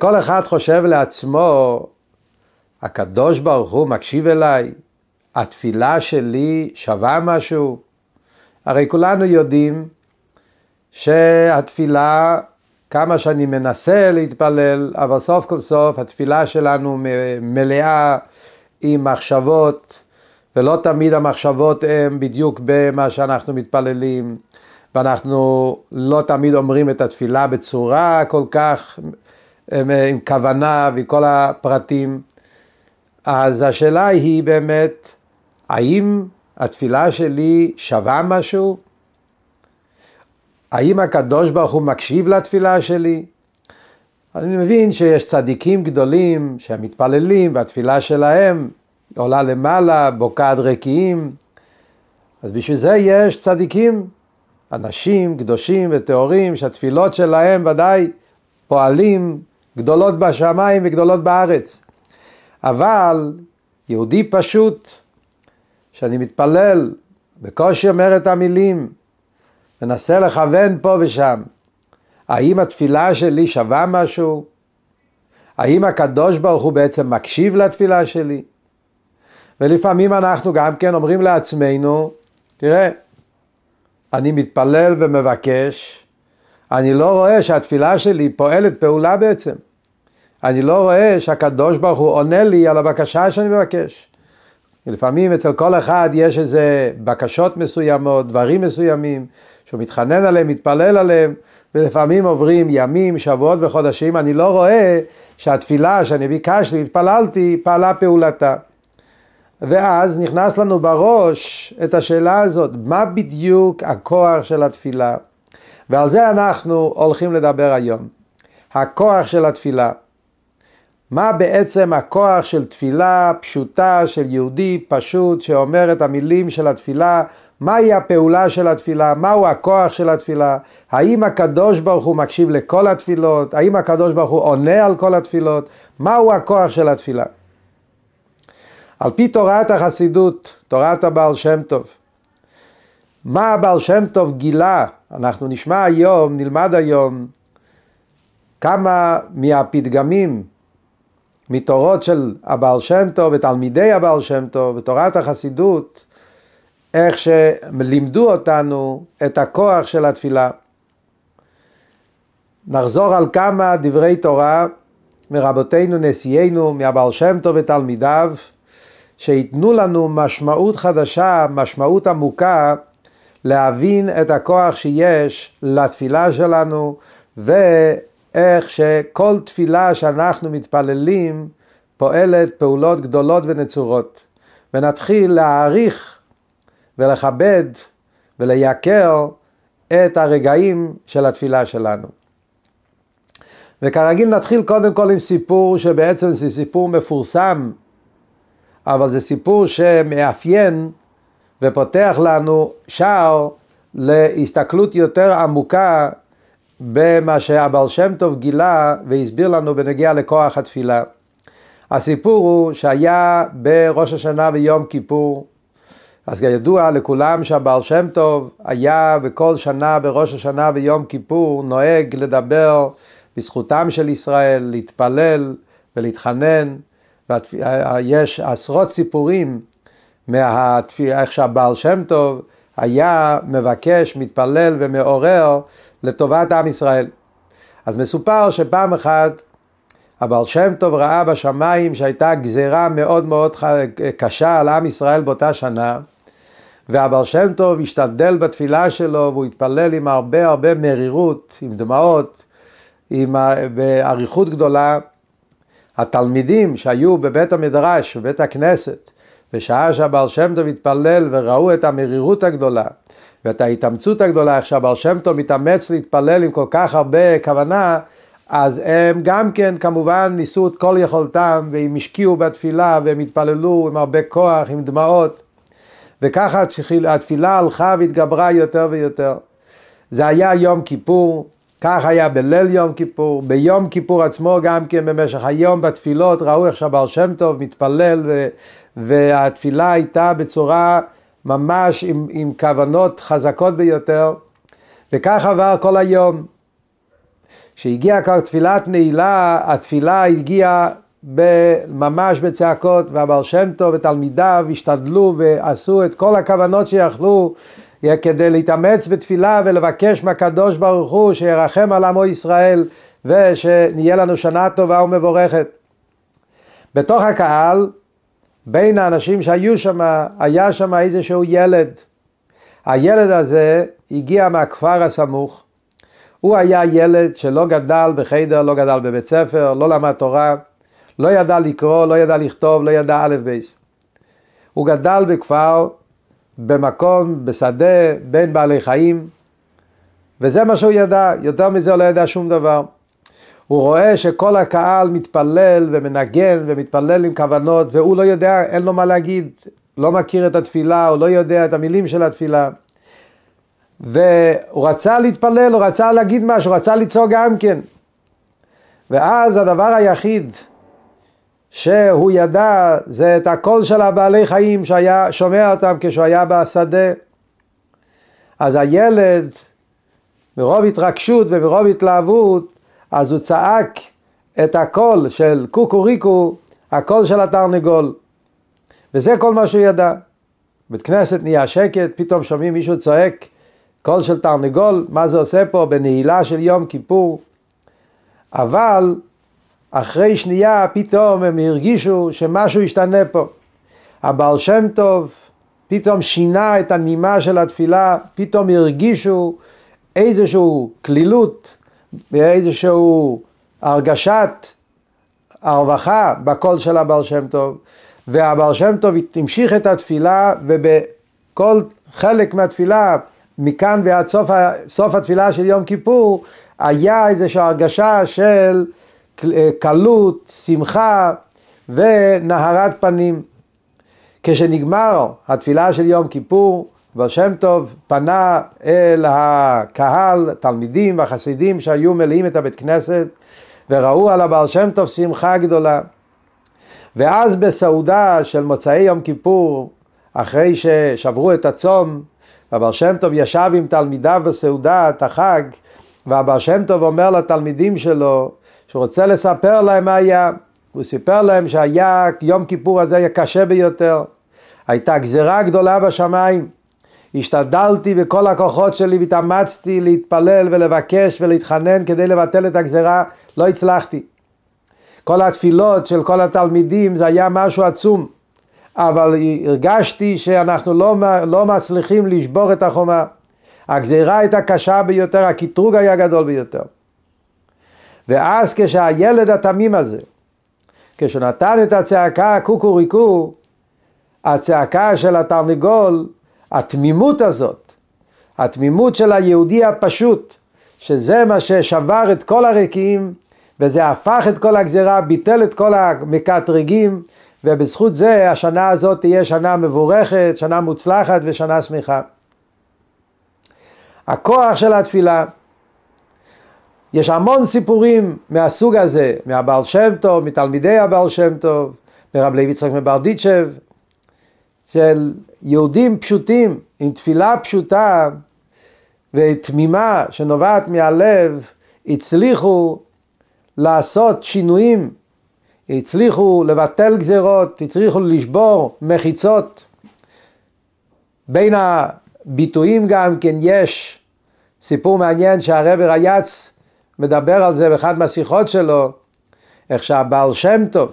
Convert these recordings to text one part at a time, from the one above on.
כל אחד חושב לעצמו, הקדוש ברוך הוא מקשיב אליי, התפילה שלי שווה משהו? הרי כולנו יודעים שהתפילה, כמה שאני מנסה להתפלל, אבל סוף כל סוף התפילה שלנו מלאה עם מחשבות, ולא תמיד המחשבות הן בדיוק במה שאנחנו מתפללים, ואנחנו לא תמיד אומרים את התפילה בצורה כל כך עם כוונה וכל הפרטים. אז השאלה היא באמת, האם התפילה שלי שווה משהו? האם הקדוש ברוך הוא מקשיב לתפילה שלי? אני מבין שיש צדיקים גדולים שהם מתפללים והתפילה שלהם עולה למעלה, בוקעת רקיעים. אז בשביל זה יש צדיקים, אנשים קדושים וטהורים שהתפילות שלהם ודאי פועלים גדולות בשמיים וגדולות בארץ. אבל יהודי פשוט, שאני מתפלל, בקושי אומר את המילים, מנסה לכוון פה ושם, האם התפילה שלי שווה משהו? האם הקדוש ברוך הוא בעצם מקשיב לתפילה שלי? ולפעמים אנחנו גם כן אומרים לעצמנו, תראה, אני מתפלל ומבקש, אני לא רואה שהתפילה שלי פועלת פעולה בעצם. אני לא רואה שהקדוש ברוך הוא עונה לי על הבקשה שאני מבקש. לפעמים אצל כל אחד יש איזה בקשות מסוימות, דברים מסוימים, שהוא מתחנן עליהם, מתפלל עליהם, ולפעמים עוברים ימים, שבועות וחודשים, אני לא רואה שהתפילה שאני ביקשתי, התפללתי, פעלה פעולתה. ואז נכנס לנו בראש את השאלה הזאת, מה בדיוק הכוח של התפילה? ועל זה אנחנו הולכים לדבר היום. הכוח של התפילה. מה בעצם הכוח של תפילה פשוטה של יהודי פשוט שאומר את המילים של התפילה, מהי הפעולה של התפילה, מהו הכוח של התפילה, האם הקדוש ברוך הוא מקשיב לכל התפילות, האם הקדוש ברוך הוא עונה על כל התפילות, מהו הכוח של התפילה. על פי תורת החסידות, תורת הבעל שם טוב, מה הבעל שם טוב גילה, אנחנו נשמע היום, נלמד היום כמה מהפתגמים מתורות של הבעל שם טוב ותלמידי הבעל שם טוב ותורת החסידות, איך שלימדו אותנו את הכוח של התפילה. נחזור על כמה דברי תורה מרבותינו נשיאנו, מהבעל שם טוב ותלמידיו, שייתנו לנו משמעות חדשה, משמעות עמוקה, להבין את הכוח שיש לתפילה שלנו, ו... איך שכל תפילה שאנחנו מתפללים פועלת פעולות גדולות ונצורות. ונתחיל להעריך ולכבד ולייקר את הרגעים של התפילה שלנו. וכרגיל נתחיל קודם כל עם סיפור שבעצם זה סיפור מפורסם, אבל זה סיפור שמאפיין ופותח לנו שער להסתכלות יותר עמוקה במה שהבעל שם טוב גילה והסביר לנו בנגיע לכוח התפילה. הסיפור הוא שהיה בראש השנה ויום כיפור, אז ידוע לכולם שהבעל שם טוב היה בכל שנה בראש השנה ויום כיפור נוהג לדבר בזכותם של ישראל, להתפלל ולהתחנן, ויש עשרות סיפורים מאיך שהבעל שם טוב היה מבקש, מתפלל ומעורר לטובת עם ישראל. אז מסופר שפעם אחת הבעל שם טוב ראה בשמיים שהייתה גזירה מאוד מאוד קשה על עם ישראל באותה שנה, והבעל שם טוב השתדל בתפילה שלו והוא התפלל עם הרבה הרבה מרירות, עם דמעות, עם, באריכות גדולה. התלמידים שהיו בבית המדרש, בבית הכנסת, בשעה שהבעל שם טוב התפלל וראו את המרירות הגדולה ואת ההתאמצות הגדולה, איך שהבעל שם טוב מתאמץ להתפלל עם כל כך הרבה כוונה, אז הם גם כן כמובן ניסו את כל יכולתם והם השקיעו בתפילה והם התפללו עם הרבה כוח, עם דמעות וככה התפילה הלכה והתגברה יותר ויותר. זה היה יום כיפור, כך היה בליל יום כיפור, ביום כיפור עצמו גם כן במשך היום בתפילות ראו איך שהבעל שם טוב מתפלל ו, והתפילה הייתה בצורה ממש עם, עם כוונות חזקות ביותר, וכך עבר כל היום. כשהגיעה כבר תפילת נעילה, התפילה הגיעה ממש בצעקות, והבר שם טוב ותלמידיו השתדלו ועשו את כל הכוונות שיכלו כדי להתאמץ בתפילה ולבקש מהקדוש ברוך הוא שירחם על עמו ישראל ושנהיה לנו שנה טובה ומבורכת. בתוך הקהל, בין האנשים שהיו שם, היה שם איזשהו ילד. הילד הזה הגיע מהכפר הסמוך. הוא היה ילד שלא גדל בחדר, לא גדל בבית ספר, לא למד תורה, לא ידע לקרוא, לא ידע לכתוב, לא ידע א' בייס. הוא גדל בכפר, במקום, בשדה, בין בעלי חיים, וזה מה שהוא ידע, יותר מזה הוא לא ידע שום דבר. הוא רואה שכל הקהל מתפלל ומנגן ומתפלל עם כוונות והוא לא יודע, אין לו מה להגיד, לא מכיר את התפילה, הוא לא יודע את המילים של התפילה. והוא רצה להתפלל, הוא רצה להגיד משהו, הוא רצה לצעוק גם כן. ואז הדבר היחיד שהוא ידע זה את הקול של הבעלי חיים שהיה שומע אותם כשהוא היה בשדה. אז הילד מרוב התרגשות ומרוב התלהבות אז הוא צעק את הקול של קוקוריקו, הקול של התרנגול. וזה כל מה שהוא ידע. בית כנסת נהיה שקט, פתאום שומעים מישהו צועק קול של תרנגול, מה זה עושה פה בנעילה של יום כיפור. אבל אחרי שנייה פתאום הם הרגישו שמשהו השתנה פה. הבעל שם טוב פתאום שינה את הנימה של התפילה, פתאום הרגישו איזושהי כלילות, באיזשהו הרגשת הרווחה בקול של הבעל שם טוב, והבעל שם טוב המשיך את התפילה ובכל חלק מהתפילה מכאן ועד סוף, סוף התפילה של יום כיפור היה איזושהי הרגשה של קלות, שמחה ונהרת פנים. כשנגמר התפילה של יום כיפור בר שם טוב פנה אל הקהל, תלמידים והחסידים שהיו מלאים את הבית כנסת וראו על הבעל שם טוב שמחה גדולה. ואז בסעודה של מוצאי יום כיפור, אחרי ששברו את הצום, והבר שם טוב ישב עם תלמידיו בסעודת החג, והבר שם טוב אומר לתלמידים שלו שהוא רוצה לספר להם מה היה. הוא סיפר להם שהיה יום כיפור הזה היה קשה ביותר, הייתה גזירה גדולה בשמיים. השתדלתי בכל הכוחות שלי והתאמצתי להתפלל ולבקש ולהתחנן כדי לבטל את הגזרה, לא הצלחתי. כל התפילות של כל התלמידים זה היה משהו עצום, אבל הרגשתי שאנחנו לא, לא מצליחים לשבור את החומה. הגזירה הייתה קשה ביותר, הקטרוג היה גדול ביותר. ואז כשהילד התמים הזה, כשנתן את הצעקה קוקוריקו, הצעקה של התרנגול התמימות הזאת, התמימות של היהודי הפשוט, שזה מה ששבר את כל הרקיעים וזה הפך את כל הגזירה, ביטל את כל המקטרגים ובזכות זה השנה הזאת תהיה שנה מבורכת, שנה מוצלחת ושנה שמחה. הכוח של התפילה, יש המון סיפורים מהסוג הזה, מהבעל שם טוב, מתלמידי הבעל שם טוב, מרב לוי יצחק מברדיצ'ב, של יהודים פשוטים, עם תפילה פשוטה ותמימה שנובעת מהלב, הצליחו לעשות שינויים, הצליחו לבטל גזרות, הצליחו לשבור מחיצות. בין הביטויים גם כן יש סיפור מעניין שהרבר רייץ מדבר על זה באחד מהשיחות שלו, איך שהבעל שם טוב,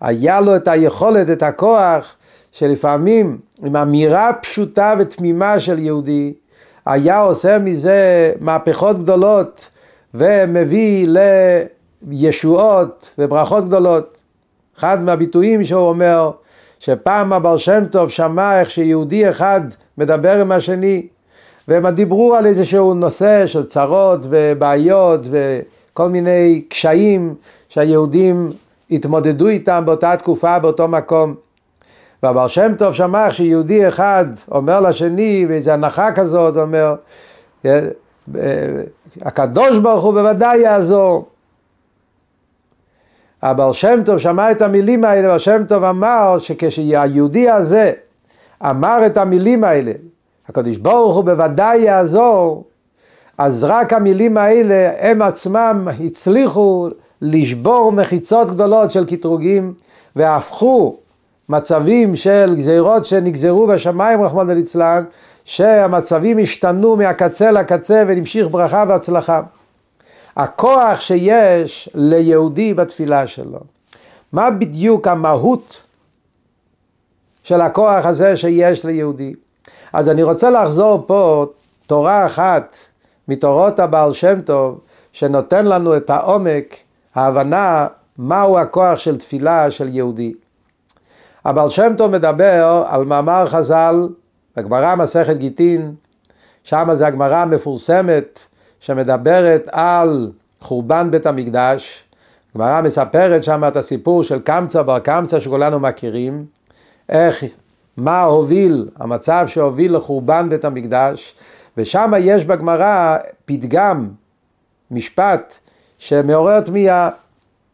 היה לו את היכולת, את הכוח, שלפעמים עם אמירה פשוטה ותמימה של יהודי, היה עושה מזה מהפכות גדולות ומביא לישועות וברכות גדולות. אחד מהביטויים שהוא אומר, שפעם הבעל שם טוב שמע איך שיהודי אחד מדבר עם השני, והם דיברו על איזשהו נושא של צרות ובעיות וכל מיני קשיים שהיהודים התמודדו איתם באותה תקופה, באותו מקום. והבר שם טוב שמע שיהודי אחד אומר לשני באיזה הנחה כזאת, אומר, אה, הקדוש ברוך הוא בוודאי יעזור. הבר שם טוב שמע את המילים האלה, הבר שם טוב אמר שכשהיהודי הזה אמר את המילים האלה, הקדוש ברוך הוא בוודאי יעזור, אז רק המילים האלה הם עצמם הצליחו לשבור מחיצות גדולות של קטרוגים והפכו מצבים של גזירות שנגזרו בשמיים רחמנא ליצלן שהמצבים השתנו מהקצה לקצה ונמשיך ברכה והצלחה. הכוח שיש ליהודי בתפילה שלו, מה בדיוק המהות של הכוח הזה שיש ליהודי? אז אני רוצה לחזור פה תורה אחת מתורות הבעל שם טוב שנותן לנו את העומק, ההבנה מהו הכוח של תפילה של יהודי. הבעל שם טוב מדבר על מאמר חז"ל בגמרא מסכת גיטין, שם זה הגמרא המפורסמת שמדברת על חורבן בית המקדש. הגמרא מספרת שם את הסיפור של קמצא בר קמצא שכולנו מכירים, איך, מה הוביל, המצב שהוביל לחורבן בית המקדש, ושם יש בגמרא פתגם, משפט, שמעורר תמיהה,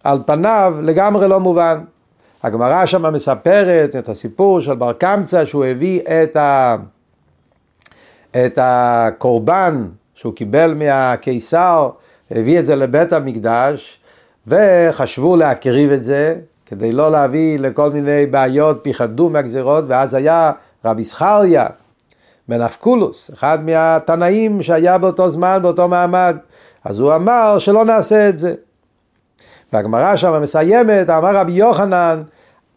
על פניו לגמרי לא מובן. הגמרא שם מספרת את הסיפור של בר קמצא שהוא הביא את, ה... את הקורבן שהוא קיבל מהקיסר, הביא את זה לבית המקדש וחשבו להקריב את זה כדי לא להביא לכל מיני בעיות, פיחדו מהגזירות ואז היה רבי זכריה בן אבקולוס, אחד מהתנאים שהיה באותו זמן, באותו מעמד, אז הוא אמר שלא נעשה את זה. והגמרא שם מסיימת, אמר רבי יוחנן,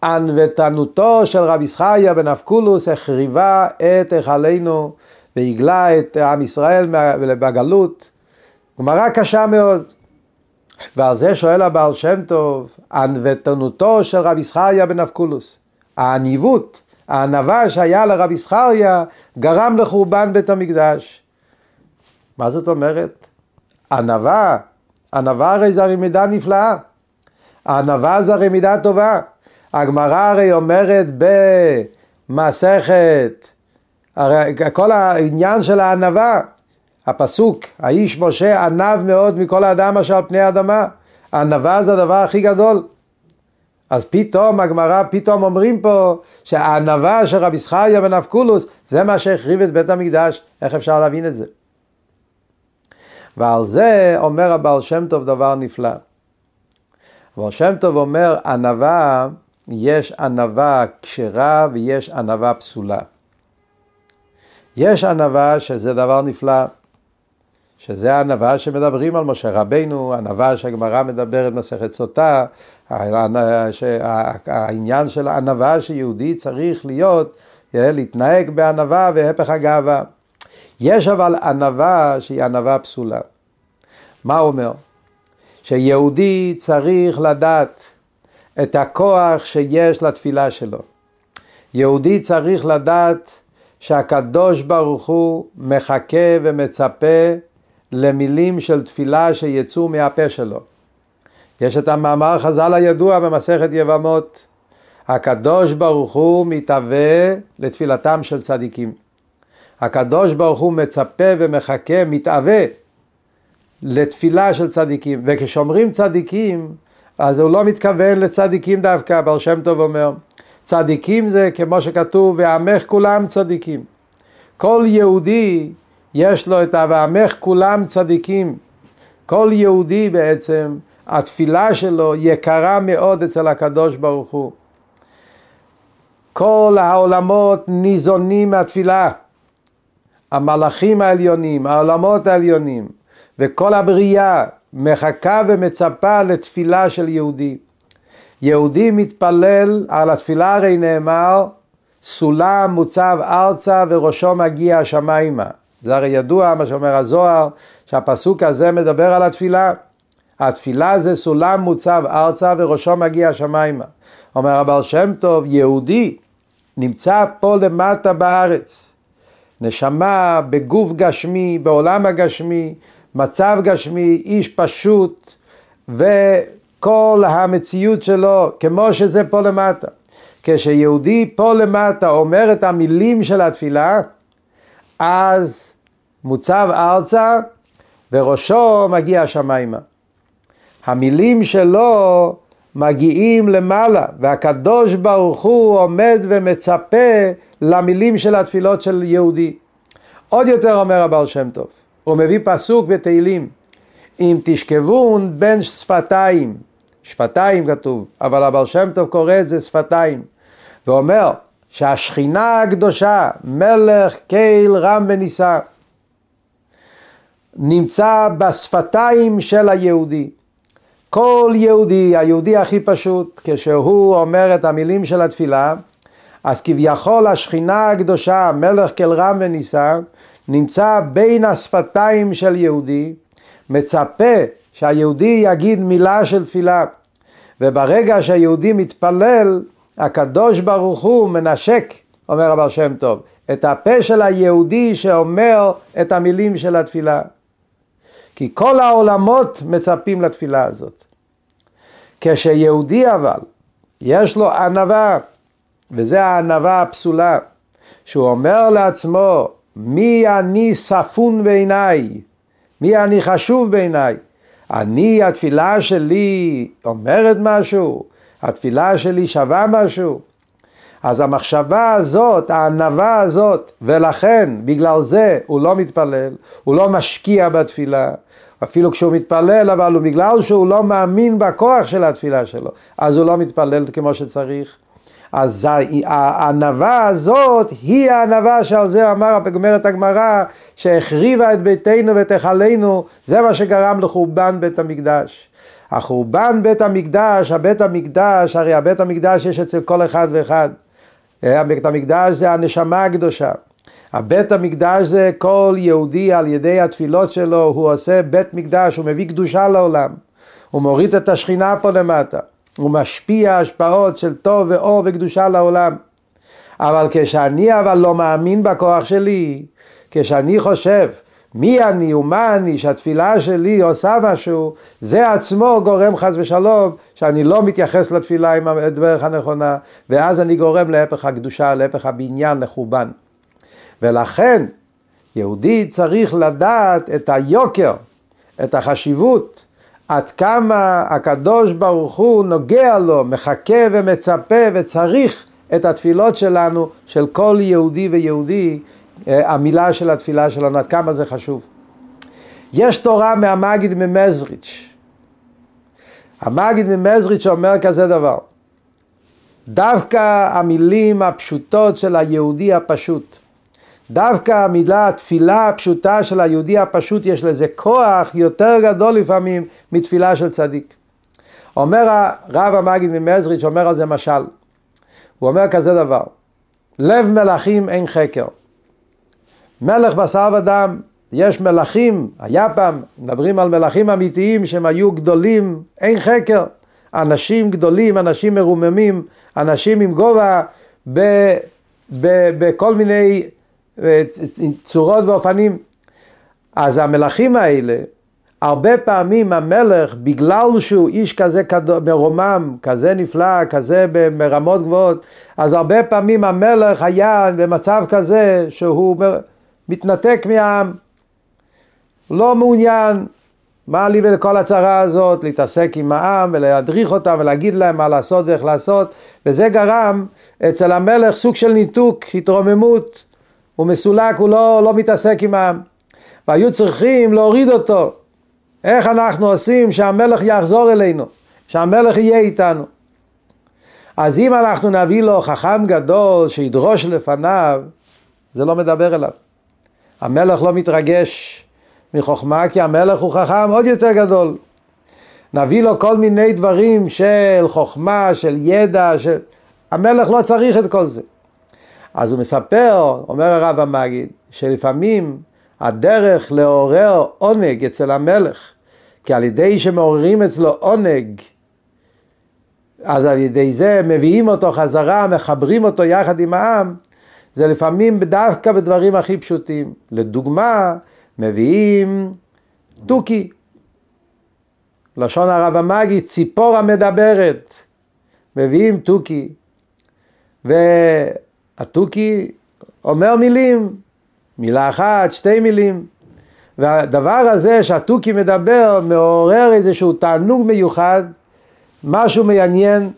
ענוותנותו של רבי זכריה בן אבקולוס החריבה את היכלנו והגלה את עם ישראל בגלות. גמרא קשה מאוד. ועל זה שואל הבעל שם טוב, ענוותנותו של רבי זכריה בן אבקולוס. העניבות, הענווה שהיה לרבי זכריה גרם לחורבן בית המקדש. מה זאת אומרת? ענווה, ענווה הרי זה הרי מידה נפלאה. הענווה זה הרי מידה טובה. הגמרא הרי אומרת במסכת, הרי כל העניין של הענווה, הפסוק, האיש משה ענב מאוד מכל האדם אשר על פני האדמה, הענווה זה הדבר הכי גדול. אז פתאום הגמרא, פתאום אומרים פה שהענווה של רבי זכריה בן אבקולוס זה מה שהחריב את בית המקדש, איך אפשר להבין את זה? ועל זה אומר הבעל שם טוב דבר נפלא. הבעל שם טוב אומר ענווה יש ענווה כשרה ויש ענווה פסולה. יש ענווה שזה דבר נפלא, שזה ענווה שמדברים על משה רבינו, ענווה שהגמרא מדברת מסכת סוטה, העניין של הענווה שיהודי צריך להיות, אה, להתנהג בענווה והפך הגאווה. יש אבל ענווה שהיא ענווה פסולה. מה הוא אומר? שיהודי צריך לדעת את הכוח שיש לתפילה שלו. יהודי צריך לדעת שהקדוש ברוך הוא מחכה ומצפה למילים של תפילה שיצאו מהפה שלו. יש את המאמר חז"ל הידוע במסכת יבמות, הקדוש ברוך הוא מתהווה לתפילתם של צדיקים. הקדוש ברוך הוא מצפה ומחכה, מתהווה לתפילה של צדיקים. וכשאומרים צדיקים, אז הוא לא מתכוון לצדיקים דווקא, בר שם טוב אומר. צדיקים זה כמו שכתוב, ועמך כולם צדיקים. כל יהודי יש לו את ה"ועמך כולם צדיקים". כל יהודי בעצם, התפילה שלו יקרה מאוד אצל הקדוש ברוך הוא. כל העולמות ניזונים מהתפילה. המלאכים העליונים, העולמות העליונים, וכל הבריאה מחכה ומצפה לתפילה של יהודי. יהודי מתפלל, על התפילה הרי נאמר, סולם מוצב ארצה וראשו מגיע השמיימה. זה הרי ידוע מה שאומר הזוהר, שהפסוק הזה מדבר על התפילה. התפילה זה סולם מוצב ארצה וראשו מגיע השמיימה. אומר הבעל שם טוב, יהודי נמצא פה למטה בארץ. נשמה בגוף גשמי, בעולם הגשמי, מצב גשמי, איש פשוט, וכל המציאות שלו כמו שזה פה למטה. כשיהודי פה למטה אומר את המילים של התפילה, אז מוצב ארצה וראשו מגיע השמיימה. המילים שלו מגיעים למעלה, והקדוש ברוך הוא עומד ומצפה למילים של התפילות של יהודי. עוד יותר אומר הבעל שם טוב, הוא מביא פסוק בתהילים, אם תשכבון בין שפתיים, שפתיים כתוב, אבל הבעל שם טוב קורא את זה שפתיים, ואומר שהשכינה הקדושה, מלך קהיל רם ונישא, נמצא בשפתיים של היהודי. כל יהודי, היהודי הכי פשוט, כשהוא אומר את המילים של התפילה, אז כביכול השכינה הקדושה, מלך כל רם ונישא, נמצא בין השפתיים של יהודי, מצפה שהיהודי יגיד מילה של תפילה. וברגע שהיהודי מתפלל, הקדוש ברוך הוא מנשק, אומר הבעל שם טוב, את הפה של היהודי שאומר את המילים של התפילה. כי כל העולמות מצפים לתפילה הזאת. כשיהודי אבל, יש לו ענווה, וזה הענווה הפסולה, שהוא אומר לעצמו, מי אני ספון בעיניי? מי אני חשוב בעיניי? אני, התפילה שלי אומרת משהו? התפילה שלי שווה משהו? אז המחשבה הזאת, הענווה הזאת, ולכן בגלל זה הוא לא מתפלל, הוא לא משקיע בתפילה, אפילו כשהוא מתפלל, אבל הוא בגלל שהוא לא מאמין בכוח של התפילה שלו, אז הוא לא מתפלל כמו שצריך. אז הענווה הזאת היא הענווה שעל זה אמר, אומרת הגמרא, שהחריבה את ביתנו ואת היכלנו, זה מה שגרם לחורבן בית המקדש. החורבן בית המקדש, הבית המקדש, הרי הבית המקדש יש אצל כל אחד ואחד. אה, בית המקדש זה הנשמה הקדושה. הבית המקדש זה כל יהודי על ידי התפילות שלו, הוא עושה בית מקדש, הוא מביא קדושה לעולם. הוא מוריד את השכינה פה למטה. הוא משפיע השפעות של טוב ואור וקדושה לעולם. אבל כשאני אבל לא מאמין בכוח שלי, כשאני חושב מי אני ומה אני, שהתפילה שלי עושה משהו, זה עצמו גורם חס ושלום שאני לא מתייחס לתפילה עם הדרך הנכונה, ואז אני גורם להפך הקדושה, להפך הבניין, לחורבן. ולכן יהודי צריך לדעת את היוקר, את החשיבות, עד כמה הקדוש ברוך הוא נוגע לו, מחכה ומצפה וצריך את התפילות שלנו, של כל יהודי ויהודי, המילה של התפילה שלנו, עד כמה זה חשוב. יש תורה מהמגיד ממזריץ'. המגיד ממזריץ' אומר כזה דבר, דווקא המילים הפשוטות של היהודי הפשוט, דווקא המילה התפילה הפשוטה של היהודי הפשוט יש לזה כוח יותר גדול לפעמים מתפילה של צדיק. אומר הרב המגיד ממזריץ', אומר על זה משל, הוא אומר כזה דבר, לב מלכים אין חקר. מלך בשר ודם, יש מלכים, היה פעם, מדברים על מלכים אמיתיים שהם היו גדולים, אין חקר. אנשים גדולים, אנשים מרוממים, אנשים עם גובה בכל מיני צורות ואופנים. אז המלכים האלה, הרבה פעמים המלך, בגלל שהוא איש כזה מרומם, כזה נפלא, כזה ברמות גבוהות, אז הרבה פעמים המלך היה במצב כזה שהוא מתנתק מהעם, לא מעוניין, מה לי ולכל הצרה הזאת, להתעסק עם העם ולהדריך אותם ולהגיד להם מה לעשות ואיך לעשות, וזה גרם אצל המלך סוג של ניתוק, התרוממות, הוא מסולק, הוא לא, לא מתעסק עם העם. והיו צריכים להוריד אותו. איך אנחנו עושים שהמלך יחזור אלינו, שהמלך יהיה איתנו. אז אם אנחנו נביא לו חכם גדול שידרוש לפניו, זה לא מדבר אליו. המלך לא מתרגש מחוכמה כי המלך הוא חכם עוד יותר גדול. נביא לו כל מיני דברים של חוכמה, של ידע, של... המלך לא צריך את כל זה. אז הוא מספר, אומר הרב המגיד, שלפעמים הדרך לעורר עונג אצל המלך, כי על ידי שמעוררים אצלו עונג, אז על ידי זה מביאים אותו חזרה, מחברים אותו יחד עם העם, זה לפעמים דווקא בדברים הכי פשוטים. לדוגמה, מביאים תוכי. לשון הרב המגיד, ציפור המדברת. מביאים תוכי. והתוכי אומר מילים, מילה אחת, שתי מילים. והדבר הזה שהתוכי מדבר מעורר איזשהו תענוג מיוחד, משהו מעניין,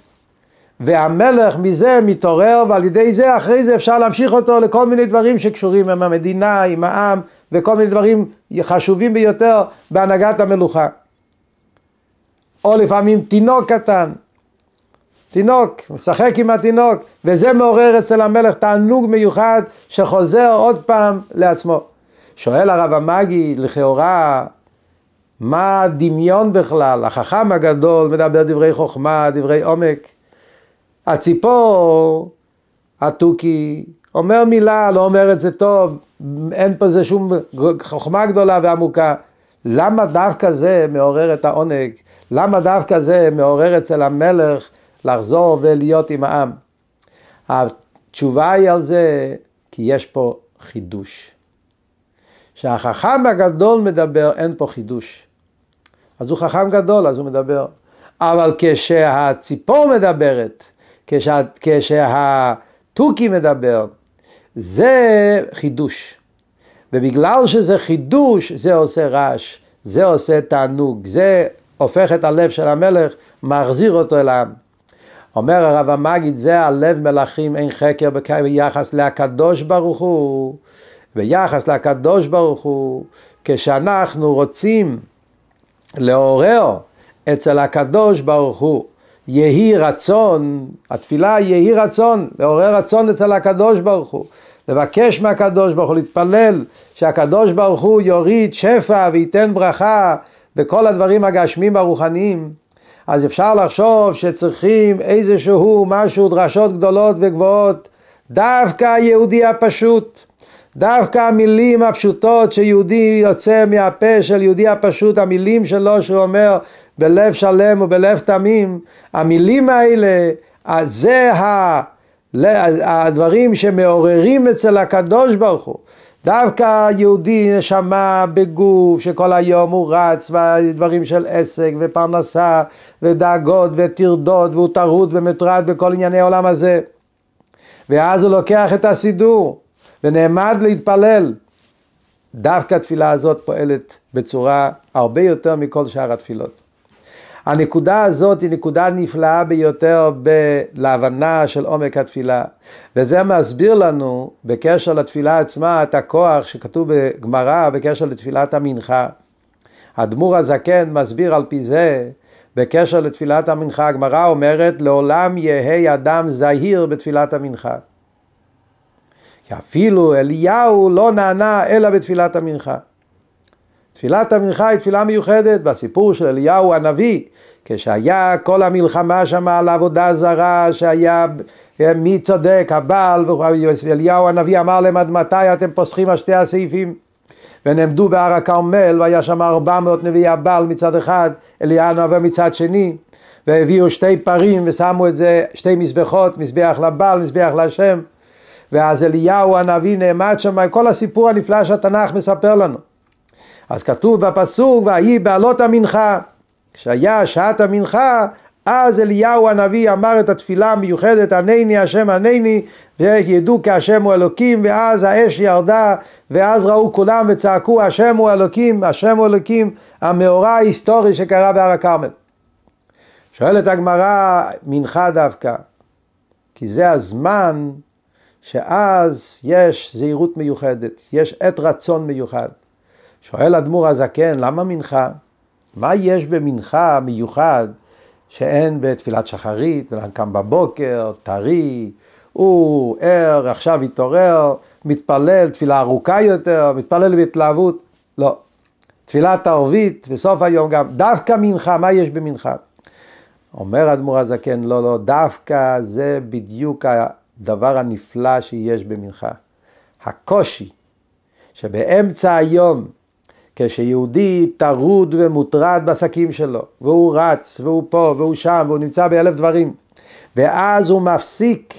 והמלך מזה מתעורר ועל ידי זה אחרי זה אפשר להמשיך אותו לכל מיני דברים שקשורים עם המדינה, עם העם וכל מיני דברים חשובים ביותר בהנהגת המלוכה. או לפעמים תינוק קטן, תינוק, משחק עם התינוק, וזה מעורר אצל המלך תענוג מיוחד שחוזר עוד פעם לעצמו. שואל הרב המאגי, לכאורה, מה הדמיון בכלל? החכם הגדול מדבר דברי חוכמה, דברי עומק. הציפור, התוכי, אומר מילה, לא אומר את זה טוב, אין פה זה שום חוכמה גדולה ועמוקה. למה דווקא זה מעורר את העונג? למה דווקא זה מעורר אצל המלך לחזור ולהיות עם העם? התשובה היא על זה, כי יש פה חידוש. כשהחכם הגדול מדבר, אין פה חידוש. אז הוא חכם גדול, אז הוא מדבר. אבל כשהציפור מדברת, כשה, כשהתוכי מדבר, זה חידוש. ובגלל שזה חידוש, זה עושה רעש, זה עושה תענוג, זה הופך את הלב של המלך, מחזיר אותו אל העם. אומר הרב המגיד, זה הלב מלכים אין חקר ביחס לקדוש ברוך הוא, ביחס לקדוש ברוך הוא, כשאנחנו רוצים לעורר אצל הקדוש ברוך הוא יהי רצון, התפילה יהי רצון, לעורר רצון אצל הקדוש ברוך הוא, לבקש מהקדוש ברוך הוא, להתפלל שהקדוש ברוך הוא יוריד שפע וייתן ברכה בכל הדברים הגשמים הרוחניים, אז אפשר לחשוב שצריכים איזשהו משהו, דרשות גדולות וגבוהות, דווקא היהודי הפשוט, דווקא המילים הפשוטות שיהודי יוצא מהפה של יהודי הפשוט, המילים שלו שהוא אומר בלב שלם ובלב תמים, המילים האלה, זה הדברים שמעוררים אצל הקדוש ברוך הוא. דווקא יהודי נשמה בגוף שכל היום הוא רץ בדברים של עסק ופרנסה ודאגות וטרדות והוא טרוד ומטרד בכל ענייני העולם הזה. ואז הוא לוקח את הסידור ונעמד להתפלל. דווקא התפילה הזאת פועלת בצורה הרבה יותר מכל שאר התפילות הנקודה הזאת היא נקודה נפלאה ביותר ב- להבנה של עומק התפילה וזה מסביר לנו בקשר לתפילה עצמה את הכוח שכתוב בגמרא בקשר לתפילת המנחה. הדמור הזקן מסביר על פי זה בקשר לתפילת המנחה, הגמרא אומרת לעולם יהא אדם זהיר בתפילת המנחה. כי אפילו אליהו לא נענה אלא בתפילת המנחה. תפילת המנחה היא תפילה מיוחדת בסיפור של אליהו הנביא, כשהיה כל המלחמה שם על עבודה זרה, שהיה מי צודק, הבעל, ואליהו הנביא אמר להם עד מתי אתם פוסחים על שתי הסעיפים? ונעמדו בהר הכרמל והיה שם ארבע מאות נביאי הבעל מצד אחד, אליהו הנביא מצד שני והביאו שתי פרים ושמו את זה, שתי מזבחות, מזבח לבעל, מזבח להשם. ואז אליהו הנביא נעמד שם, כל הסיפור הנפלא שהתנ"ך מספר לנו אז כתוב בפסוק, ויהי בעלות המנחה. כשהיה שעת המנחה, אז אליהו הנביא אמר את התפילה המיוחדת, ענני השם ענני, וידעו כי השם הוא אלוקים, ואז האש ירדה, ואז ראו כולם וצעקו השם הוא אלוקים, השם הוא אלוקים, המאורע ההיסטורי שקרה בהר הכרמל. שואלת הגמרא, מנחה דווקא, כי זה הזמן שאז יש זהירות מיוחדת, יש עת רצון מיוחד. שואל אדמו"ר הזקן, למה מנחה? מה יש במנחה מיוחד שאין בתפילת שחרית, בן קם בבוקר, טרי, הוא ער, עכשיו התעורר, מתפלל, תפילה ארוכה יותר, מתפלל בהתלהבות? לא. תפילת ערבית, בסוף היום גם, דווקא מנחה, מה יש במנחה? אומר אדמו"ר הזקן, לא, לא, דווקא זה בדיוק הדבר הנפלא שיש במנחה. הקושי שבאמצע היום כשיהודי טרוד ומוטרד בעסקים שלו, והוא רץ, והוא פה, והוא שם, והוא נמצא באלף דברים, ואז הוא מפסיק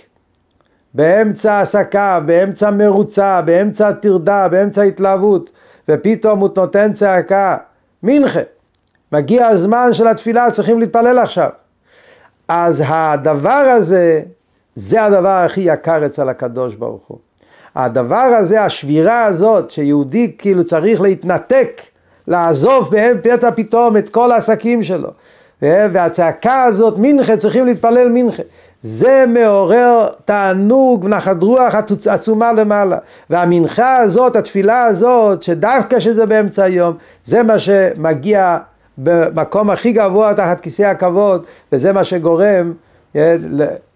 באמצע עסקיו, באמצע מרוצה, באמצע טרדה, באמצע התלהבות, ופתאום הוא נותן צעקה, מנחה, מגיע הזמן של התפילה, צריכים להתפלל עכשיו. אז הדבר הזה, זה הדבר הכי יקר אצל הקדוש ברוך הוא. הדבר הזה, השבירה הזאת, שיהודי כאילו צריך להתנתק, לעזוב בהם פתע פתאום את כל העסקים שלו. והצעקה הזאת, מנחה, צריכים להתפלל מנחה. זה מעורר תענוג ונחת רוח עצומה למעלה. והמנחה הזאת, התפילה הזאת, שדווקא שזה באמצע היום, זה מה שמגיע במקום הכי גבוה תחת כיסא הכבוד, וזה מה שגורם אה,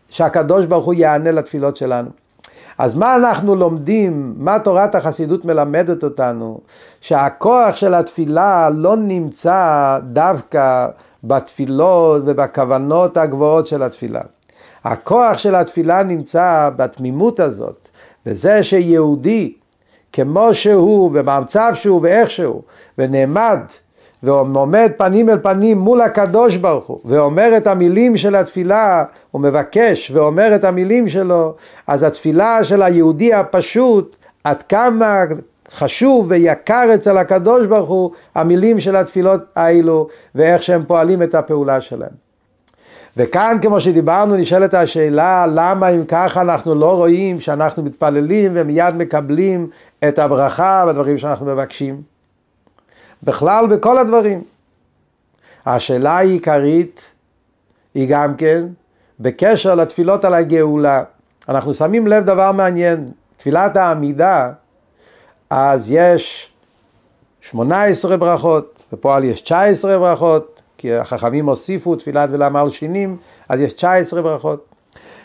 שהקדוש ברוך הוא יענה לתפילות שלנו. אז מה אנחנו לומדים, מה תורת החסידות מלמדת אותנו? שהכוח של התפילה לא נמצא דווקא בתפילות ובכוונות הגבוהות של התפילה. הכוח של התפילה נמצא בתמימות הזאת, וזה שיהודי כמו שהוא, ובמצב שהוא ואיך שהוא, ונעמד ועומד פנים אל פנים מול הקדוש ברוך הוא, ואומר את המילים של התפילה, הוא מבקש ואומר את המילים שלו, אז התפילה של היהודי הפשוט, עד כמה חשוב ויקר אצל הקדוש ברוך הוא המילים של התפילות האלו, ואיך שהם פועלים את הפעולה שלהם. וכאן כמו שדיברנו נשאלת השאלה למה אם ככה אנחנו לא רואים שאנחנו מתפללים ומיד מקבלים את הברכה והדברים שאנחנו מבקשים. בכלל בכל הדברים. השאלה העיקרית היא גם כן בקשר לתפילות על הגאולה. אנחנו שמים לב דבר מעניין, תפילת העמידה, אז יש 18 ברכות, בפועל יש 19 ברכות, כי החכמים הוסיפו תפילת ולעמל שינים, אז יש 19 ברכות.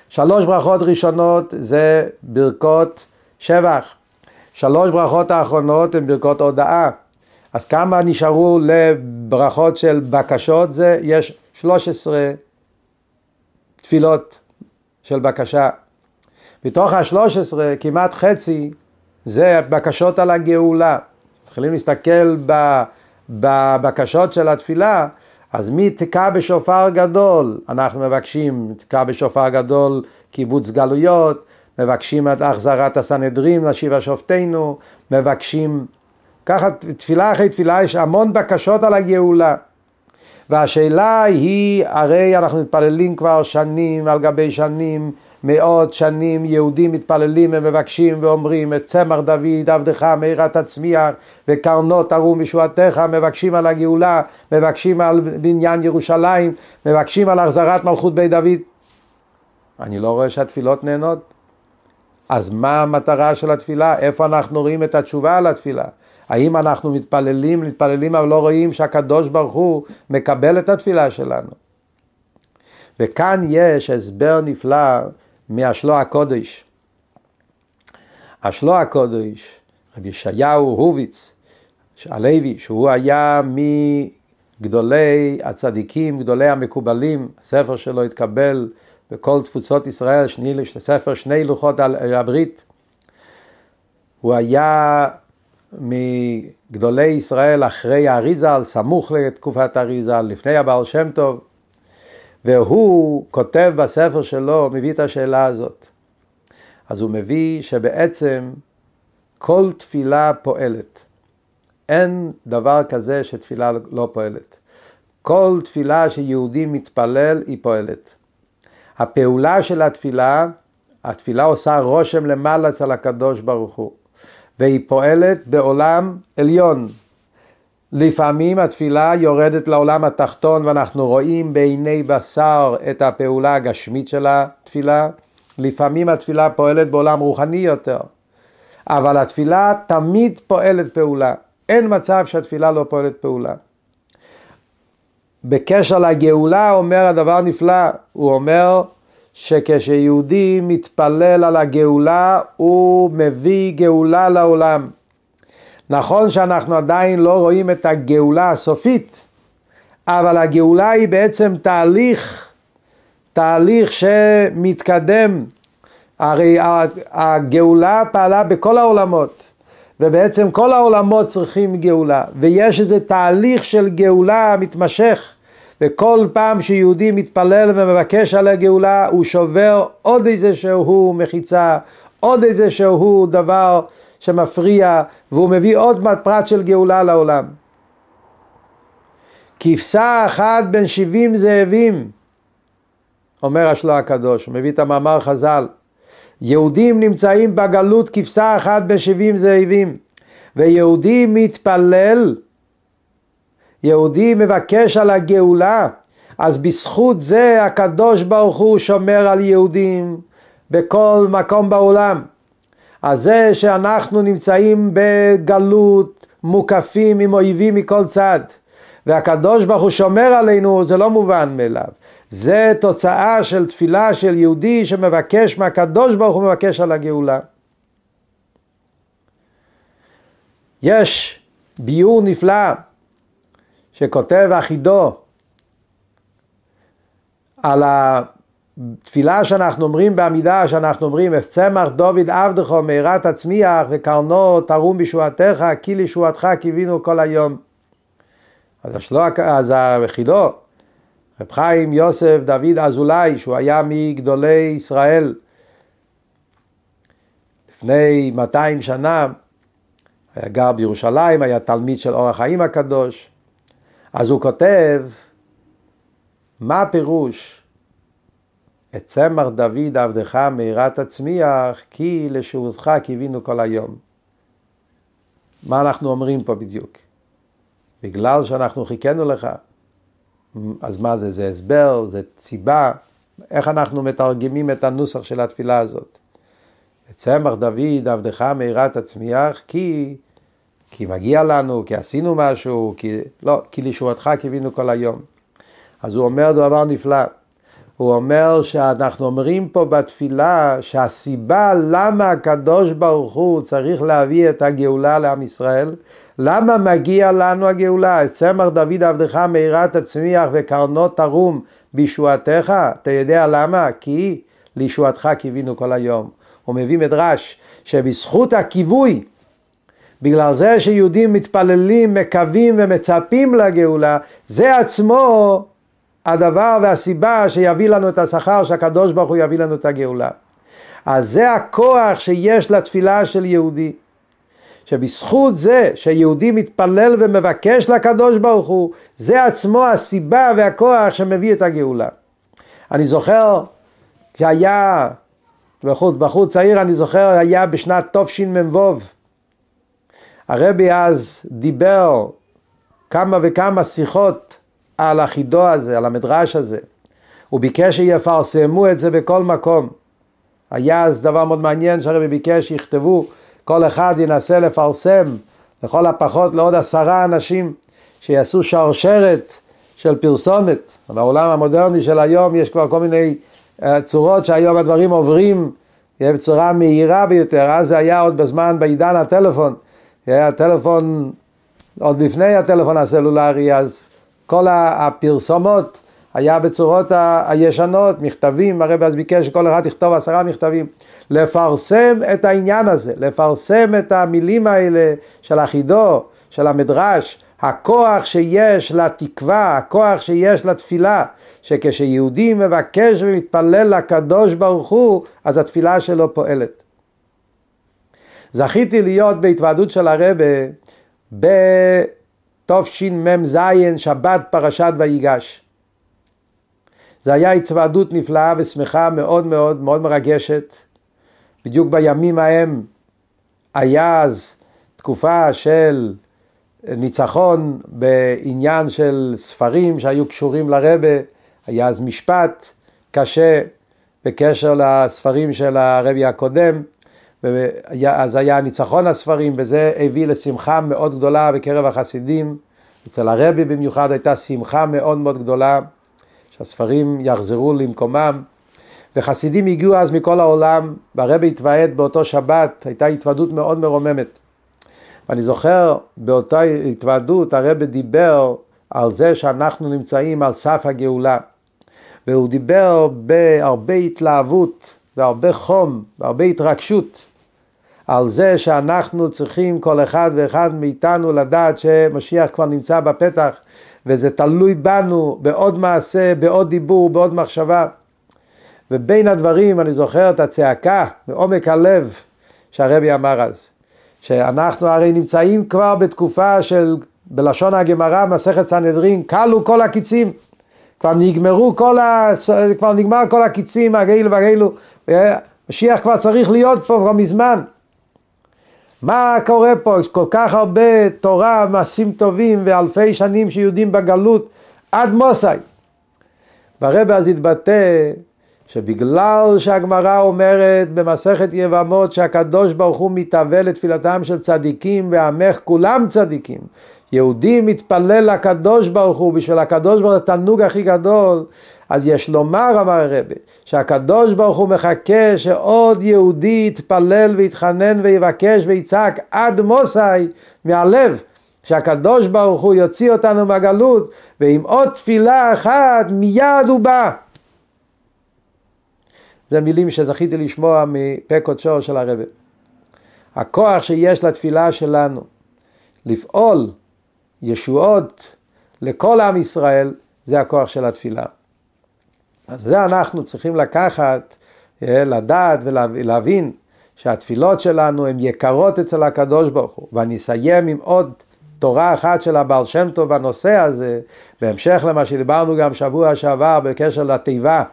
שלוש ברכות ראשונות זה ברכות שבח, שלוש ברכות האחרונות הן ברכות הודאה. אז כמה נשארו לברכות של בקשות? זה, יש 13 תפילות של בקשה. מתוך ה-13 כמעט חצי זה בקשות על הגאולה. מתחילים להסתכל בבקשות של התפילה, אז מי תקע בשופר גדול? אנחנו מבקשים תקע בשופר גדול קיבוץ גלויות, מבקשים את החזרת הסנהדרין, נשיבה שופטינו, מבקשים ככה תפילה אחרי תפילה יש המון בקשות על הגאולה. והשאלה היא, הרי אנחנו מתפללים כבר שנים על גבי שנים, מאות שנים יהודים מתפללים ומבקשים ואומרים את צמר דוד עבדך מאירה תצמיח וקרנות תרום משועתך מבקשים על הגאולה מבקשים על בניין ירושלים מבקשים על החזרת מלכות בית דוד אני לא רואה שהתפילות נהנות אז מה המטרה של התפילה? איפה אנחנו רואים את התשובה על התפילה? האם אנחנו מתפללים, מתפללים אבל לא רואים שהקדוש ברוך הוא מקבל את התפילה שלנו? וכאן יש הסבר נפלא מהשלו הקודש. השלו הקודש, רבי ישעיהו הוביץ, הלוי, שהוא היה מגדולי הצדיקים, גדולי המקובלים, הספר שלו התקבל בכל תפוצות ישראל, שני, ספר שני לוחות הברית. הוא היה מגדולי ישראל אחרי האריזל, סמוך לתקופת האריזל, לפני הבעל שם טוב, והוא כותב בספר שלו, מביא את השאלה הזאת. אז הוא מביא שבעצם כל תפילה פועלת. אין דבר כזה שתפילה לא פועלת. כל תפילה שיהודי מתפלל היא פועלת. הפעולה של התפילה, התפילה עושה רושם למעלה אצל הקדוש ברוך הוא. והיא פועלת בעולם עליון. לפעמים התפילה יורדת לעולם התחתון ואנחנו רואים בעיני בשר את הפעולה הגשמית של התפילה. לפעמים התפילה פועלת בעולם רוחני יותר. אבל התפילה תמיד פועלת פעולה. אין מצב שהתפילה לא פועלת פעולה. בקשר לגאולה אומר הדבר נפלא, הוא אומר שכשיהודי מתפלל על הגאולה, הוא מביא גאולה לעולם. נכון שאנחנו עדיין לא רואים את הגאולה הסופית, אבל הגאולה היא בעצם תהליך, תהליך שמתקדם. הרי הגאולה פעלה בכל העולמות, ובעצם כל העולמות צריכים גאולה, ויש איזה תהליך של גאולה מתמשך. וכל פעם שיהודי מתפלל ומבקש על הגאולה הוא שובר עוד איזה שהוא מחיצה, עוד איזה שהוא דבר שמפריע והוא מביא עוד פרט של גאולה לעולם. כבשה אחת בין שבעים זאבים, אומר השלו הקדוש, הוא מביא את המאמר חז"ל. יהודים נמצאים בגלות כבשה אחת בין שבעים זאבים, ויהודי מתפלל יהודי מבקש על הגאולה, אז בזכות זה הקדוש ברוך הוא שומר על יהודים בכל מקום בעולם. אז זה שאנחנו נמצאים בגלות, מוקפים עם אויבים מכל צד, והקדוש ברוך הוא שומר עלינו, זה לא מובן מאליו. זה תוצאה של תפילה של יהודי שמבקש מהקדוש ברוך הוא מבקש על הגאולה. יש ביור נפלא שכותב אחידו על התפילה שאנחנו אומרים בעמידה, שאנחנו אומרים, צמח דוד עבדך מהרת תצמיח וקרנו תרום בישועתך, כי לישועתך קיווינו כל היום. אז, השלוע, החידו, רב חיים יוסף דוד אזולאי, שהוא היה מגדולי ישראל לפני 200 שנה, היה גר בירושלים, היה תלמיד של אור החיים הקדוש, אז הוא כותב, מה הפירוש? את צמח דוד עבדך מהרה תצמיח, כי לשהותך קיווינו כל היום. מה אנחנו אומרים פה בדיוק? בגלל שאנחנו חיכינו לך, אז מה זה? זה הסבר, זה סיבה, איך אנחנו מתרגמים את הנוסח של התפילה הזאת? צמח דוד עבדך מהרה תצמיח, כי, כי מגיע לנו, כי עשינו משהו, כי, לא, כי לישועתך קיווינו כל היום. אז הוא אומר דבר נפלא. הוא אומר שאנחנו אומרים פה בתפילה שהסיבה למה הקדוש ברוך הוא צריך להביא את הגאולה לעם ישראל, למה מגיע לנו הגאולה? צמח דוד עבדך מהרה תצמיח וקרנות תרום בישועתך, אתה יודע למה? כי לישועתך קיווינו כל היום. הוא מביא מדרש שבזכות הכיווי, בגלל זה שיהודים מתפללים, מקווים ומצפים לגאולה, זה עצמו הדבר והסיבה שיביא לנו את השכר שהקדוש ברוך הוא יביא לנו את הגאולה. אז זה הכוח שיש לתפילה של יהודי. שבזכות זה שיהודי מתפלל ומבקש לקדוש ברוך הוא, זה עצמו הסיבה והכוח שמביא את הגאולה. אני זוכר שהיה, בחור, בחור צעיר אני זוכר, היה בשנת תשמ"ו, הרבי אז דיבר כמה וכמה שיחות על החידו הזה, על המדרש הזה. הוא ביקש שיפרסמו את זה בכל מקום. היה אז דבר מאוד מעניין שהרבי ביקש שיכתבו, כל אחד ינסה לפרסם לכל הפחות לעוד עשרה אנשים שיעשו שרשרת של פרסומת. בעולם המודרני של היום יש כבר כל מיני uh, צורות שהיום הדברים עוברים בצורה מהירה ביותר. אז זה היה עוד בזמן, בעידן הטלפון. הטלפון, עוד לפני הטלפון הסלולרי, אז כל הפרסומות היה בצורות הישנות, מכתבים, הרב אז ביקש שכל אחד יכתוב עשרה מכתבים. לפרסם את העניין הזה, לפרסם את המילים האלה של החידו, של המדרש, הכוח שיש לתקווה, הכוח שיש לתפילה, שכשיהודי מבקש ומתפלל לקדוש ברוך הוא, אז התפילה שלו פועלת. זכיתי להיות בהתוועדות של הרבה בתשמ"ז, שבת פרשת ויגש. זה היה התוועדות נפלאה ושמחה מאוד מאוד מאוד מרגשת. בדיוק בימים ההם היה אז תקופה של ניצחון בעניין של ספרים שהיו קשורים לרבה, היה אז משפט קשה בקשר לספרים של הרבי הקודם, אז היה ניצחון הספרים וזה הביא לשמחה מאוד גדולה בקרב החסידים, אצל הרבי במיוחד הייתה שמחה מאוד מאוד גדולה שהספרים יחזרו למקומם. וחסידים הגיעו אז מכל העולם. והרבי התוועד באותו שבת, הייתה התוועדות מאוד מרוממת. ואני זוכר באותה התוועדות הרבי דיבר על זה שאנחנו נמצאים על סף הגאולה. והוא דיבר בהרבה התלהבות והרבה חום והרבה התרגשות על זה שאנחנו צריכים כל אחד ואחד מאיתנו לדעת שמשיח כבר נמצא בפתח וזה תלוי בנו בעוד מעשה, בעוד דיבור, בעוד מחשבה. ובין הדברים אני זוכר את הצעקה מעומק הלב שהרבי אמר אז, שאנחנו הרי נמצאים כבר בתקופה של, בלשון הגמרא, מסכת סנהדרין, כלו כל הקיצים. כבר נגמרו כל ה... כבר נגמר כל הקיצים, הגאילו והגאילו, משיח כבר צריך להיות פה כבר מזמן. מה קורה פה? יש כל כך הרבה תורה, מעשים טובים ואלפי שנים שיהודים בגלות עד מוסאי. והרבה אז התבטא שבגלל שהגמרא אומרת במסכת יבמות שהקדוש ברוך הוא מתהווה לתפילתם של צדיקים ועמך כולם צדיקים יהודי מתפלל לקדוש ברוך הוא בשביל הקדוש ברוך הוא התענוג הכי גדול אז יש לומר אמר הרבי שהקדוש ברוך הוא מחכה שעוד יהודי יתפלל ויתחנן ויבקש ויצעק עד מוסאי מהלב שהקדוש ברוך הוא יוציא אותנו מהגלות ועם עוד תפילה אחת מיד הוא בא זה מילים שזכיתי לשמוע מפה קודשו של הרבי. הכוח שיש לתפילה שלנו לפעול ישועות לכל עם ישראל, זה הכוח של התפילה. אז זה אנחנו צריכים לקחת, אה, לדעת ולהבין שהתפילות שלנו הן יקרות אצל הקדוש ברוך הוא. ואני אסיים עם עוד תורה אחת של הבעל שם טוב בנושא הזה, בהמשך למה שדיברנו גם שבוע שעבר בקשר לתיבה.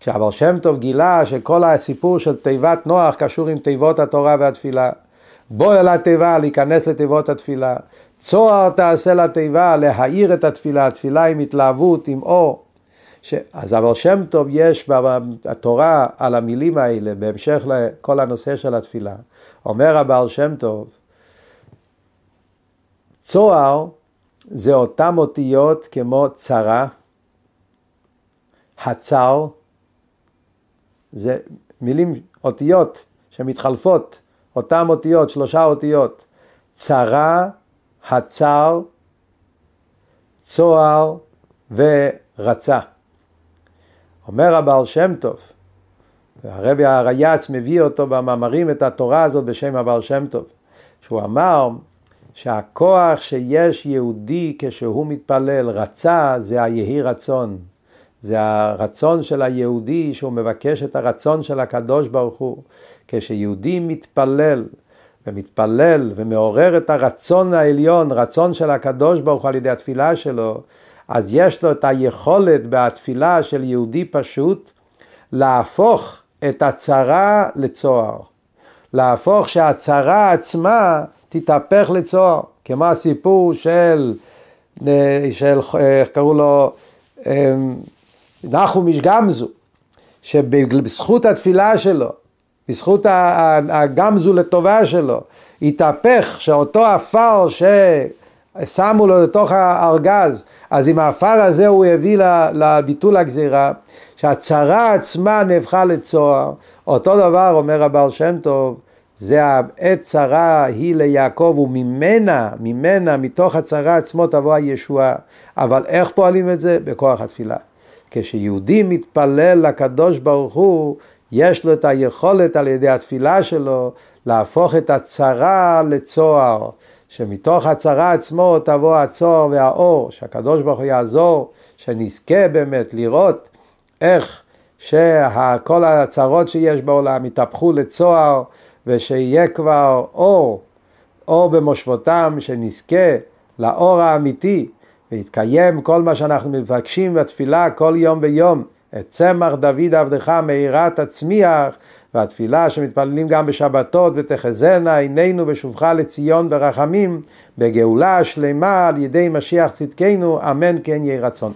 כשהבעל שם טוב גילה שכל הסיפור של תיבת נוח קשור עם תיבות התורה והתפילה. בוא אל התיבה, להיכנס לתיבות התפילה. צוהר תעשה לתיבה, להאיר את התפילה, התפילה עם התלהבות, עם אור. ש... אז אבל שם טוב יש בתורה על המילים האלה, בהמשך לכל הנושא של התפילה. אומר הבעל שם טוב, צוהר זה אותם אותיות כמו צרה, הצר, זה מילים, אותיות שמתחלפות, אותן אותיות, שלושה אותיות, צרה, הצר, צוהר ורצה. אומר הבעל שם טוב, והרבי הרייץ מביא אותו במאמרים את התורה הזאת בשם הבעל שם טוב, שהוא אמר שהכוח שיש יהודי כשהוא מתפלל רצה זה היהי רצון. זה הרצון של היהודי שהוא מבקש את הרצון של הקדוש ברוך הוא. כשיהודי מתפלל ומתפלל ומעורר את הרצון העליון, רצון של הקדוש ברוך הוא על ידי התפילה שלו, אז יש לו את היכולת בתפילה של יהודי פשוט להפוך את הצרה לצוהר. להפוך שהצרה עצמה תתהפך לצוהר, כמו הסיפור של, של איך קראו לו, אמ, נחומיש גמזו, שבזכות התפילה שלו, בזכות הגמזו לטובה שלו, התהפך שאותו עפר ששמו לו לתוך הארגז, אז עם העפר הזה הוא הביא לביטול הגזירה, שהצרה עצמה נהפכה לצוהר, אותו דבר אומר הבעל שם טוב, זה העת צרה היא ליעקב וממנה, ממנה, מתוך הצרה עצמו תבוא הישועה. אבל איך פועלים את זה? בכוח התפילה. כשיהודי מתפלל לקדוש ברוך הוא, יש לו את היכולת על ידי התפילה שלו להפוך את הצרה לצוהר, שמתוך הצרה עצמו תבוא הצוהר והאור, שהקדוש ברוך הוא יעזור, שנזכה באמת לראות איך שכל הצרות שיש בעולם יתהפכו לצוהר ושיהיה כבר אור, אור במושבותם, שנזכה לאור האמיתי. ויתקיים כל מה שאנחנו מבקשים בתפילה כל יום ויום. את צמח דוד עבדך מאירת הצמיח, והתפילה שמתפללים גם בשבתות ותחזינה עינינו בשובך לציון ברחמים, בגאולה שלמה על ידי משיח צדקנו, אמן כן יהי רצון.